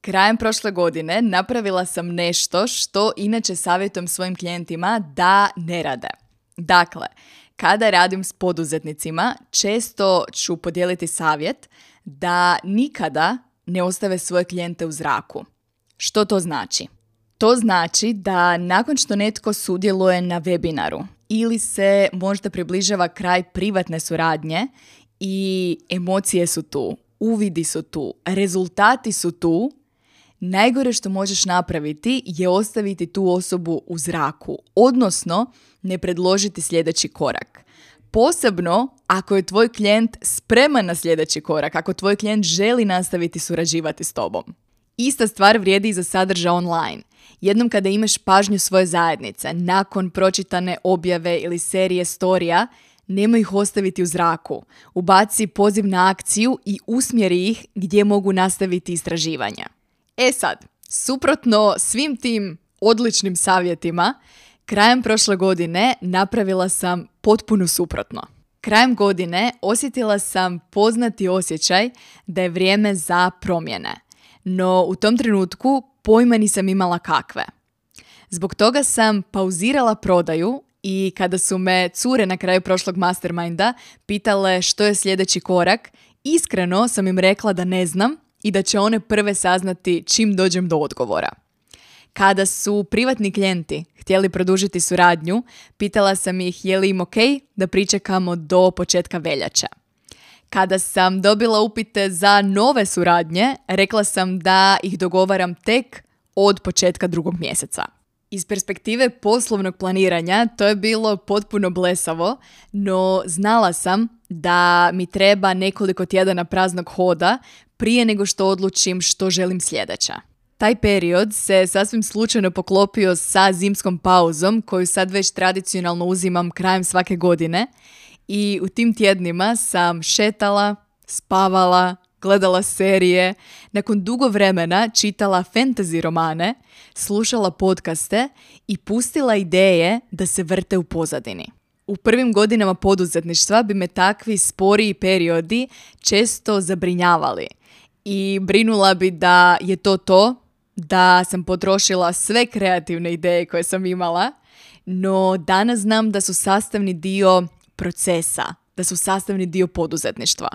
Krajem prošle godine napravila sam nešto što inače savjetujem svojim klijentima da ne rade. Dakle, kada radim s poduzetnicima, često ću podijeliti savjet da nikada ne ostave svoje klijente u zraku. Što to znači? To znači da nakon što netko sudjeluje na webinaru ili se možda približava kraj privatne suradnje i emocije su tu, uvidi su tu, rezultati su tu, najgore što možeš napraviti je ostaviti tu osobu u zraku, odnosno ne predložiti sljedeći korak. Posebno ako je tvoj klijent spreman na sljedeći korak, ako tvoj klijent želi nastaviti surađivati s tobom. Ista stvar vrijedi i za sadržaj online. Jednom kada imaš pažnju svoje zajednice, nakon pročitane objave ili serije storija, nemoj ih ostaviti u zraku. Ubaci poziv na akciju i usmjeri ih gdje mogu nastaviti istraživanja. E sad, suprotno svim tim odličnim savjetima, krajem prošle godine napravila sam potpuno suprotno. Krajem godine osjetila sam poznati osjećaj da je vrijeme za promjene. No u tom trenutku pojma nisam imala kakve. Zbog toga sam pauzirala prodaju i kada su me cure na kraju prošlog masterminda pitale što je sljedeći korak, iskreno sam im rekla da ne znam i da će one prve saznati čim dođem do odgovora. Kada su privatni klijenti htjeli produžiti suradnju, pitala sam ih je li im ok da pričekamo do početka veljača. Kada sam dobila upite za nove suradnje, rekla sam da ih dogovaram tek od početka drugog mjeseca. Iz perspektive poslovnog planiranja to je bilo potpuno blesavo, no znala sam da mi treba nekoliko tjedana praznog hoda prije nego što odlučim što želim sljedeća. Taj period se sasvim slučajno poklopio sa zimskom pauzom koju sad već tradicionalno uzimam krajem svake godine i u tim tjednima sam šetala, spavala, gledala serije, nakon dugo vremena čitala fantasy romane, slušala podcaste i pustila ideje da se vrte u pozadini. U prvim godinama poduzetništva bi me takvi sporiji periodi često zabrinjavali i brinula bi da je to to, da sam potrošila sve kreativne ideje koje sam imala, no danas znam da su sastavni dio procesa, da su sastavni dio poduzetništva.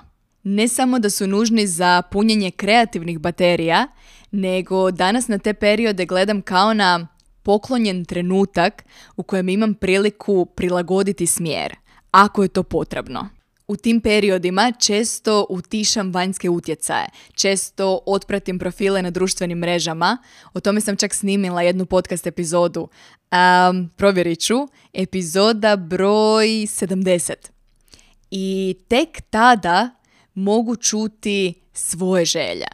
Ne samo da su nužni za punjenje kreativnih baterija, nego danas na te periode gledam kao na poklonjen trenutak u kojem imam priliku prilagoditi smjer, ako je to potrebno. U tim periodima često utišam vanjske utjecaje, često otpratim profile na društvenim mrežama. O tome sam čak snimila jednu podcast epizodu. Um, provjerit ću. Epizoda broj 70. I tek tada mogu čuti svoje želje.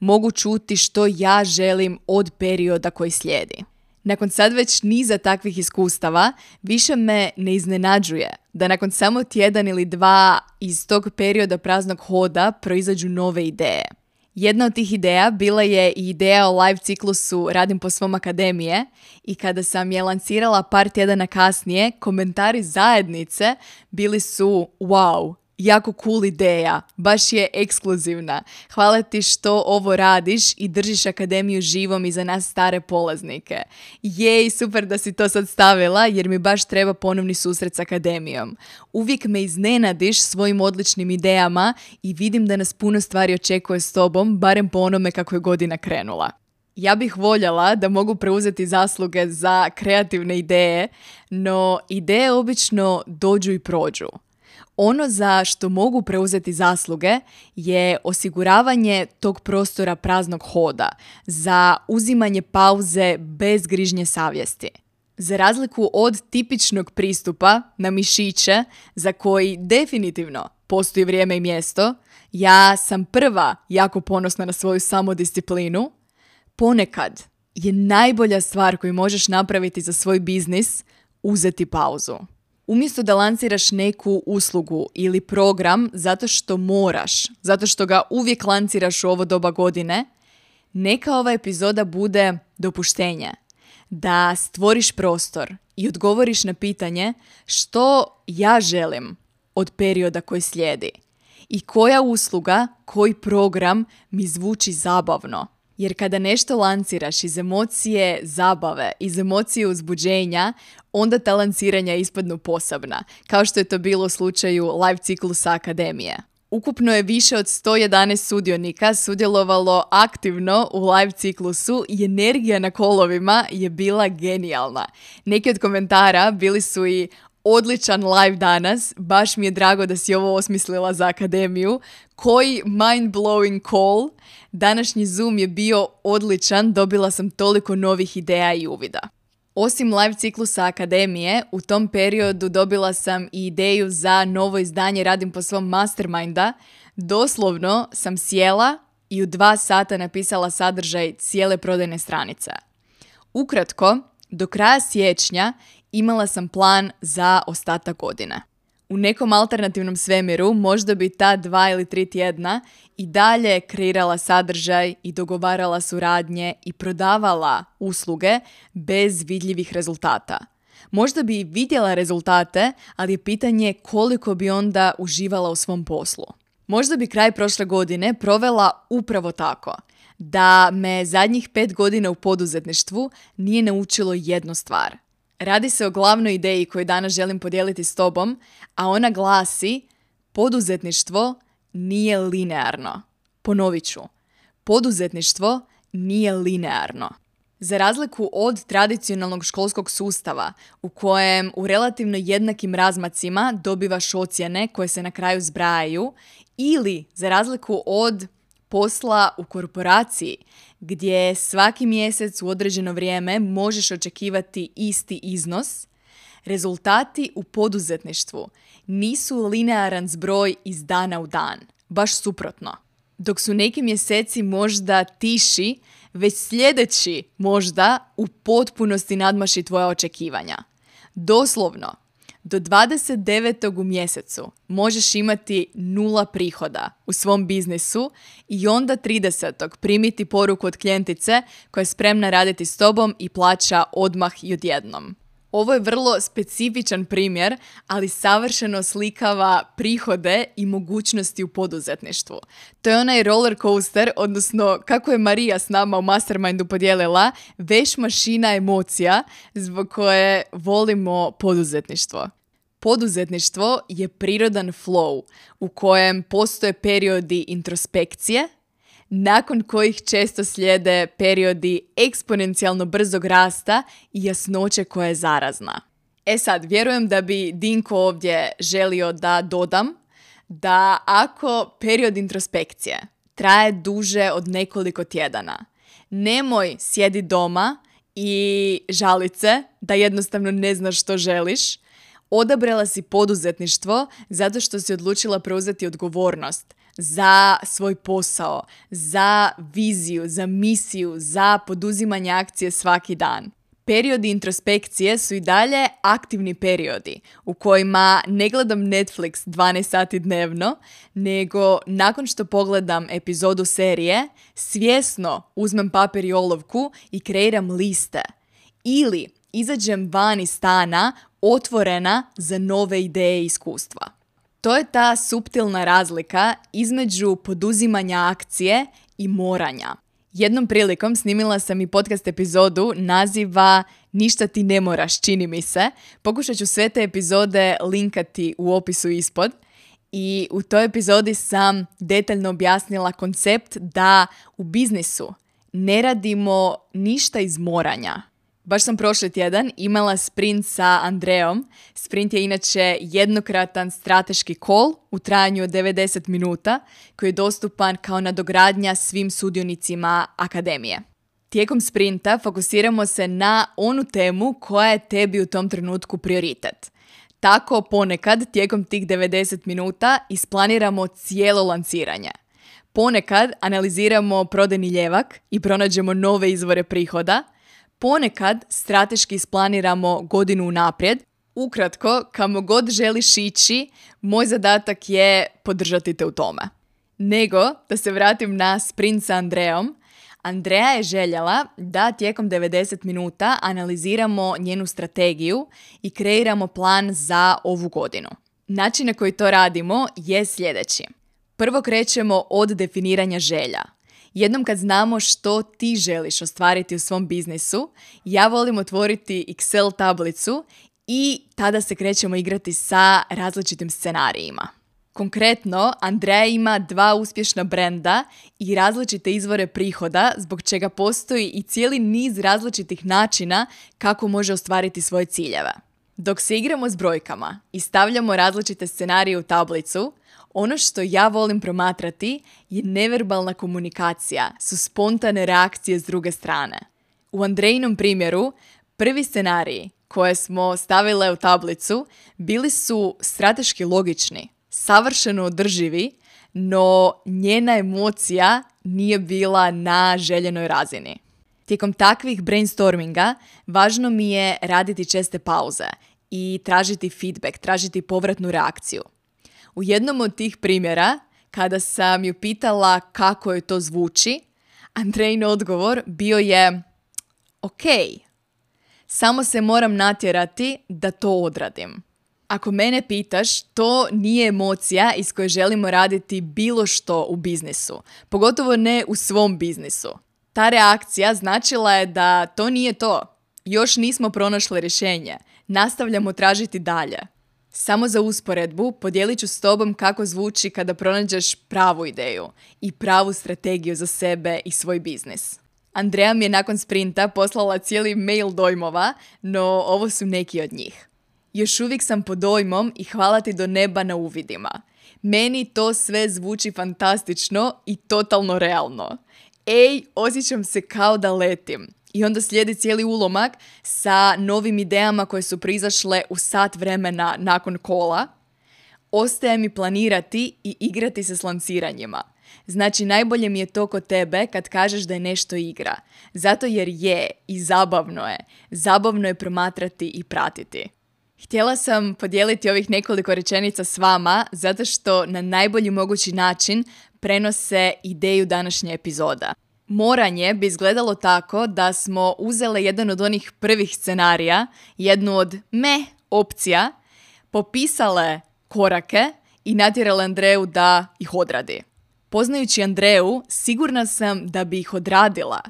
Mogu čuti što ja želim od perioda koji slijedi. Nakon sad već niza takvih iskustava, više me ne iznenađuje da nakon samo tjedan ili dva iz tog perioda praznog hoda proizađu nove ideje. Jedna od tih ideja bila je i ideja o live ciklusu Radim po svom akademije i kada sam je lancirala par tjedana kasnije, komentari zajednice bili su wow, jako cool ideja, baš je ekskluzivna. Hvala ti što ovo radiš i držiš akademiju živom i za nas stare polaznike. Jej, super da si to sad stavila jer mi baš treba ponovni susret s akademijom. Uvijek me iznenadiš svojim odličnim idejama i vidim da nas puno stvari očekuje s tobom, barem po onome kako je godina krenula. Ja bih voljela da mogu preuzeti zasluge za kreativne ideje, no ideje obično dođu i prođu. Ono za što mogu preuzeti zasluge je osiguravanje tog prostora praznog hoda, za uzimanje pauze bez grižnje savjesti. Za razliku od tipičnog pristupa na mišiće, za koji definitivno postoji vrijeme i mjesto, ja sam prva jako ponosna na svoju samodisciplinu, ponekad je najbolja stvar koju možeš napraviti za svoj biznis uzeti pauzu. Umjesto da lanciraš neku uslugu ili program zato što moraš, zato što ga uvijek lanciraš u ovo doba godine, neka ova epizoda bude dopuštenje. Da stvoriš prostor i odgovoriš na pitanje što ja želim od perioda koji slijedi i koja usluga, koji program mi zvuči zabavno. Jer kada nešto lanciraš iz emocije zabave, iz emocije uzbuđenja, onda ta lanciranja ispadnu posebna, kao što je to bilo u slučaju live ciklusa Akademije. Ukupno je više od 111 sudionika sudjelovalo aktivno u live ciklusu i energija na kolovima je bila genijalna. Neki od komentara bili su i odličan live danas, baš mi je drago da si ovo osmislila za akademiju. Koji mind-blowing call. Današnji Zoom je bio odličan, dobila sam toliko novih ideja i uvida. Osim live ciklusa akademije, u tom periodu dobila sam i ideju za novo izdanje Radim po svom masterminda. Doslovno sam sjela i u dva sata napisala sadržaj cijele prodajne stranice. Ukratko, do kraja siječnja imala sam plan za ostatak godine. U nekom alternativnom svemiru možda bi ta dva ili tri tjedna i dalje kreirala sadržaj i dogovarala suradnje i prodavala usluge bez vidljivih rezultata. Možda bi vidjela rezultate, ali je pitanje koliko bi onda uživala u svom poslu. Možda bi kraj prošle godine provela upravo tako. Da me zadnjih pet godina u poduzetništvu nije naučilo jednu stvar – Radi se o glavnoj ideji koju danas želim podijeliti s tobom, a ona glasi poduzetništvo nije linearno. Ponovit ću. Poduzetništvo nije linearno. Za razliku od tradicionalnog školskog sustava u kojem u relativno jednakim razmacima dobivaš ocjene koje se na kraju zbrajaju ili za razliku od posla u korporaciji gdje svaki mjesec u određeno vrijeme možeš očekivati isti iznos, rezultati u poduzetništvu nisu linearan zbroj iz dana u dan, baš suprotno. Dok su neki mjeseci možda tiši, već sljedeći možda u potpunosti nadmaši tvoja očekivanja. Doslovno, do 29. u mjesecu možeš imati nula prihoda u svom biznisu i onda 30. primiti poruku od klijentice koja je spremna raditi s tobom i plaća odmah i odjednom. Ovo je vrlo specifičan primjer, ali savršeno slikava prihode i mogućnosti u poduzetništvu. To je onaj roller coaster, odnosno kako je Marija s nama u Mastermindu podijelila, veš mašina emocija zbog koje volimo poduzetništvo. Poduzetništvo je prirodan flow u kojem postoje periodi introspekcije, nakon kojih često slijede periodi eksponencijalno brzog rasta i jasnoće koja je zarazna. E sad, vjerujem da bi Dinko ovdje želio da dodam da ako period introspekcije traje duže od nekoliko tjedana, nemoj sjedi doma i žalice da jednostavno ne znaš što želiš, Odabrala si poduzetništvo zato što si odlučila preuzeti odgovornost za svoj posao, za viziju, za misiju, za poduzimanje akcije svaki dan. Periodi introspekcije su i dalje aktivni periodi u kojima ne gledam Netflix 12 sati dnevno, nego nakon što pogledam epizodu serije, svjesno uzmem papir i olovku i kreiram liste. Ili izađem van iz stana otvorena za nove ideje i iskustva. To je ta suptilna razlika između poduzimanja akcije i moranja. Jednom prilikom snimila sam i podcast epizodu naziva Ništa ti ne moraš, čini mi se. Pokušat ću sve te epizode linkati u opisu ispod. I u toj epizodi sam detaljno objasnila koncept da u biznisu ne radimo ništa iz moranja, Baš sam prošli tjedan imala sprint sa Andreom. Sprint je inače jednokratan strateški kol u trajanju od 90 minuta koji je dostupan kao nadogradnja svim sudionicima akademije. Tijekom sprinta fokusiramo se na onu temu koja je tebi u tom trenutku prioritet. Tako ponekad tijekom tih 90 minuta isplaniramo cijelo lanciranje – Ponekad analiziramo prodajni ljevak i pronađemo nove izvore prihoda. Ponekad strateški isplaniramo godinu unaprijed. Ukratko, kamo god želiš ići, moj zadatak je podržati te u tome. Nego, da se vratim na sprint sa Andreom, Andreja je željela da tijekom 90 minuta analiziramo njenu strategiju i kreiramo plan za ovu godinu. Način na koji to radimo je sljedeći. Prvo krećemo od definiranja želja. Jednom kad znamo što ti želiš ostvariti u svom biznisu, ja volim otvoriti Excel tablicu i tada se krećemo igrati sa različitim scenarijima. Konkretno, Andreja ima dva uspješna brenda i različite izvore prihoda, zbog čega postoji i cijeli niz različitih načina kako može ostvariti svoje ciljeve. Dok se igramo s brojkama i stavljamo različite scenarije u tablicu, ono što ja volim promatrati je neverbalna komunikacija, su spontane reakcije s druge strane. U Andrejinom primjeru, prvi scenariji koje smo stavile u tablicu bili su strateški logični, savršeno održivi, no njena emocija nije bila na željenoj razini. Tijekom takvih brainstorminga važno mi je raditi česte pauze i tražiti feedback, tražiti povratnu reakciju. U jednom od tih primjera, kada sam ju pitala kako je to zvuči, Andrejn odgovor bio je ok, samo se moram natjerati da to odradim. Ako mene pitaš, to nije emocija iz koje želimo raditi bilo što u biznisu, pogotovo ne u svom biznisu. Ta reakcija značila je da to nije to. Još nismo pronašli rješenje. Nastavljamo tražiti dalje. Samo za usporedbu podijelit ću s tobom kako zvuči kada pronađeš pravu ideju i pravu strategiju za sebe i svoj biznis. Andreja mi je nakon sprinta poslala cijeli mail dojmova, no ovo su neki od njih. Još uvijek sam pod dojmom i hvala ti do neba na uvidima. Meni to sve zvuči fantastično i totalno realno. Ej, osjećam se kao da letim. I onda slijedi cijeli ulomak sa novim idejama koje su prizašle u sat vremena nakon kola. Ostaje mi planirati i igrati se s lanciranjima. Znači, najbolje mi je to kod tebe kad kažeš da je nešto igra. Zato jer je i zabavno je. Zabavno je promatrati i pratiti. Htjela sam podijeliti ovih nekoliko rečenica s vama zato što na najbolji mogući način prenose ideju današnje epizoda. Moranje bi izgledalo tako da smo uzele jedan od onih prvih scenarija, jednu od me opcija, popisale korake i natjerale Andreju da ih odradi. Poznajući Andreju, sigurna sam da bi ih odradila,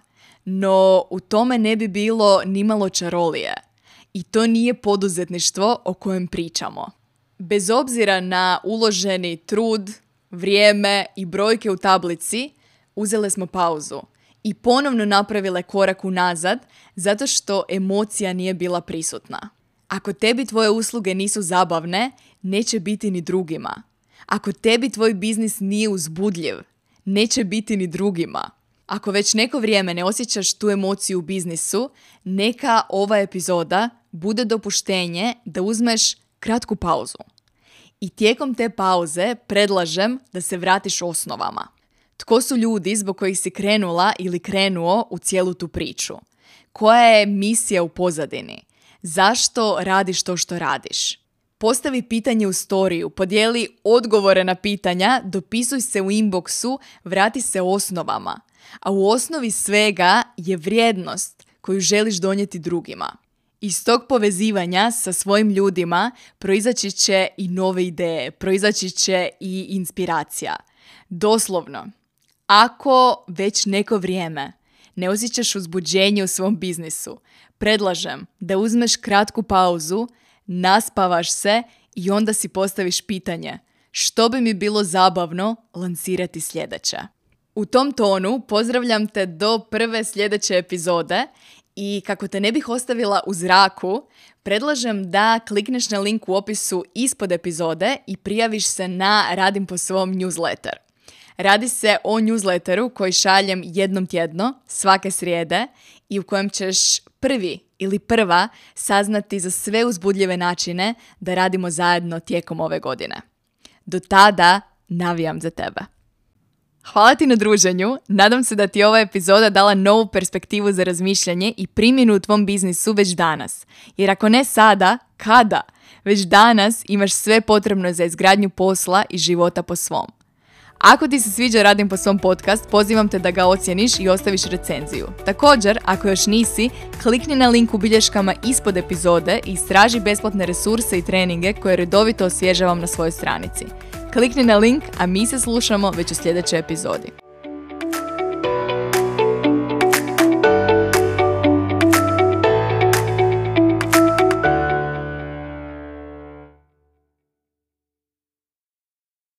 no u tome ne bi bilo nimalo čarolije – i to nije poduzetništvo o kojem pričamo. Bez obzira na uloženi trud, vrijeme i brojke u tablici, uzele smo pauzu i ponovno napravile korak unazad zato što emocija nije bila prisutna. Ako tebi tvoje usluge nisu zabavne, neće biti ni drugima. Ako tebi tvoj biznis nije uzbudljiv, neće biti ni drugima. Ako već neko vrijeme ne osjećaš tu emociju u biznisu, neka ova epizoda bude dopuštenje da uzmeš kratku pauzu. I tijekom te pauze predlažem da se vratiš osnovama. Tko su ljudi zbog kojih si krenula ili krenuo u cijelu tu priču? Koja je misija u pozadini? Zašto radiš to što radiš? Postavi pitanje u storiju, podijeli odgovore na pitanja, dopisuj se u inboxu, vrati se osnovama. A u osnovi svega je vrijednost koju želiš donijeti drugima. Iz tog povezivanja sa svojim ljudima proizaći će i nove ideje, proizaći će i inspiracija. Doslovno, ako već neko vrijeme ne osjećaš uzbuđenje u svom biznisu, predlažem da uzmeš kratku pauzu, naspavaš se i onda si postaviš pitanje što bi mi bilo zabavno lansirati sljedeće. U tom tonu pozdravljam te do prve sljedeće epizode i kako te ne bih ostavila u zraku, predlažem da klikneš na link u opisu ispod epizode i prijaviš se na Radim po svom newsletter. Radi se o newsletteru koji šaljem jednom tjedno, svake srijede i u kojem ćeš prvi ili prva saznati za sve uzbudljive načine da radimo zajedno tijekom ove godine. Do tada navijam za tebe. Hvala ti na druženju, nadam se da ti je ova epizoda dala novu perspektivu za razmišljanje i primjenu u tvom biznisu već danas. Jer ako ne sada, kada? Već danas imaš sve potrebno za izgradnju posla i života po svom. Ako ti se sviđa Radim po svom podcast, pozivam te da ga ocjeniš i ostaviš recenziju. Također, ako još nisi, klikni na link u bilješkama ispod epizode i istraži besplatne resurse i treninge koje redovito osvježavam na svojoj stranici. Klikni na link, a mi se slušamo već u sljedećoj epizodi.